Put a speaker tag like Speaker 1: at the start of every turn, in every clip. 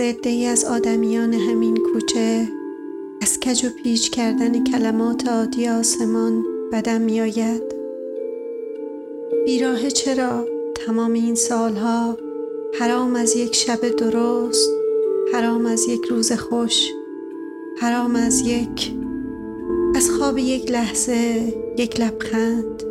Speaker 1: عده از آدمیان همین کوچه از کج و پیچ کردن کلمات عادی آسمان بدم میآید. بیراه چرا تمام این سالها حرام از یک شب درست حرام از یک روز خوش حرام از یک از خواب یک لحظه یک لبخند؟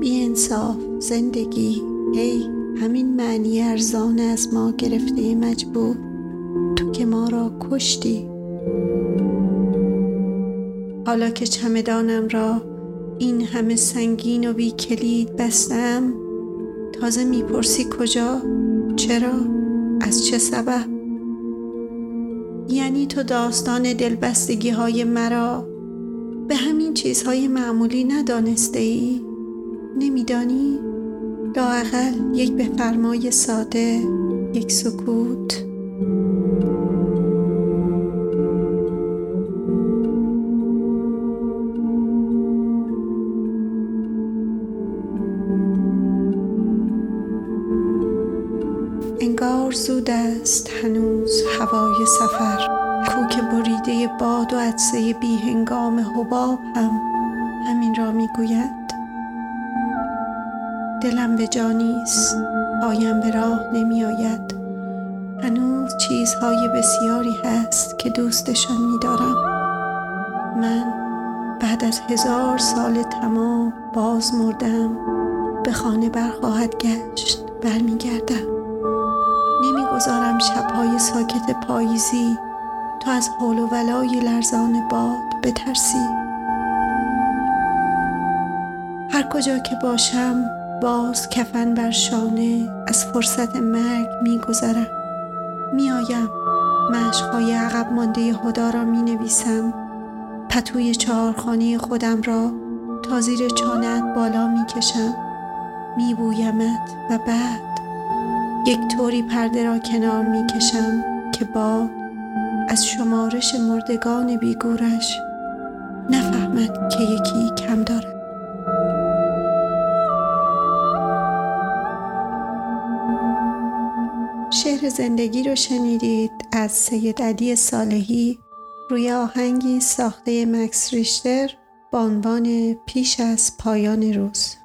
Speaker 1: بی انصاف زندگی هی همین معنی ارزان از ما گرفته مجبور تو که ما را کشتی حالا که چمدانم را این همه سنگین و بی کلید بستم تازه می‌پرسی کجا؟ چرا؟ از چه سبب؟ یعنی تو داستان دلبستگی های مرا به همین چیزهای معمولی ندانسته ای؟ نمیدانی؟ لااقل یک بفرمای ساده یک سکوت. انگار زود است هنوز هوای سفر. کوک بریده باد و عدسه بی هنگام حباب هم همین را می‌گوید. دلم به جانیست پایم به راه نمی آید هنوز چیزهای بسیاری هست که دوستشان می دارم من بعد از هزار سال تمام باز مردم به خانه برخواهد گشت برمیگردم. نمی‌گذارم شبهای ساکت پاییزی تو از حول و ولای لرزان باد بترسی. هر کجا که باشم باز کفن بر شانه از فرصت مرگ میگذرم. میآیم. مشقهای عقب مانده هدا را می نویسم پتوی چهارخانه خودم را تا زیر چانت بالا می کشم می بویمت و بعد یک طوری پرده را کنار می کشم که با از شمارش مردگان بیگورش نفهمد که یکی کم دارد. شعر زندگی رو شنیدید از سید علی صالحی روی آهنگی ساخته مکس ریشتر با عنوان پیش از پایان روز.